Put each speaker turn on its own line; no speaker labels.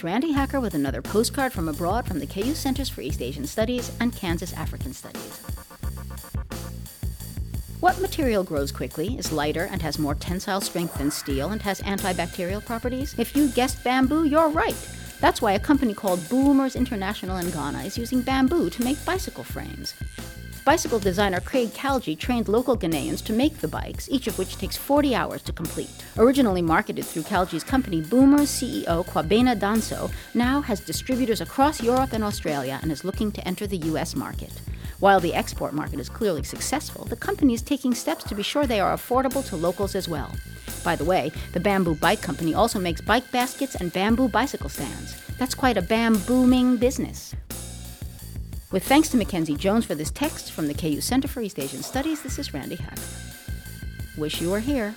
it's Randi Hacker with another postcard from abroad from the KU Centers for East Asian Studies and Kansas African Studies. What material grows quickly, is lighter, and has more tensile strength than steel, and has antibacterial properties? If you guessed bamboo, you're right. That's why a company called Booomers International in Ghana is using bamboo to make bicycle frames. Bicycle designer Craig Calgee trained local Ghanaians to make the bikes, each of which takes 40 hours to complete. Originally marketed through Calgee's company, Booomers CEO Kwabena Danso now has distributors across Europe and Australia and is looking to enter the US market. While the export market is clearly successful, the company is taking steps to be sure they are affordable to locals as well. By the way, the Bamboo Bike Company also makes bike baskets and bamboo bicycle stands. That's quite a bambooming business. With thanks to Mackenzie Jones for this text from the KU Center for East Asian Studies, this is Randi Hacker. Wish you were here.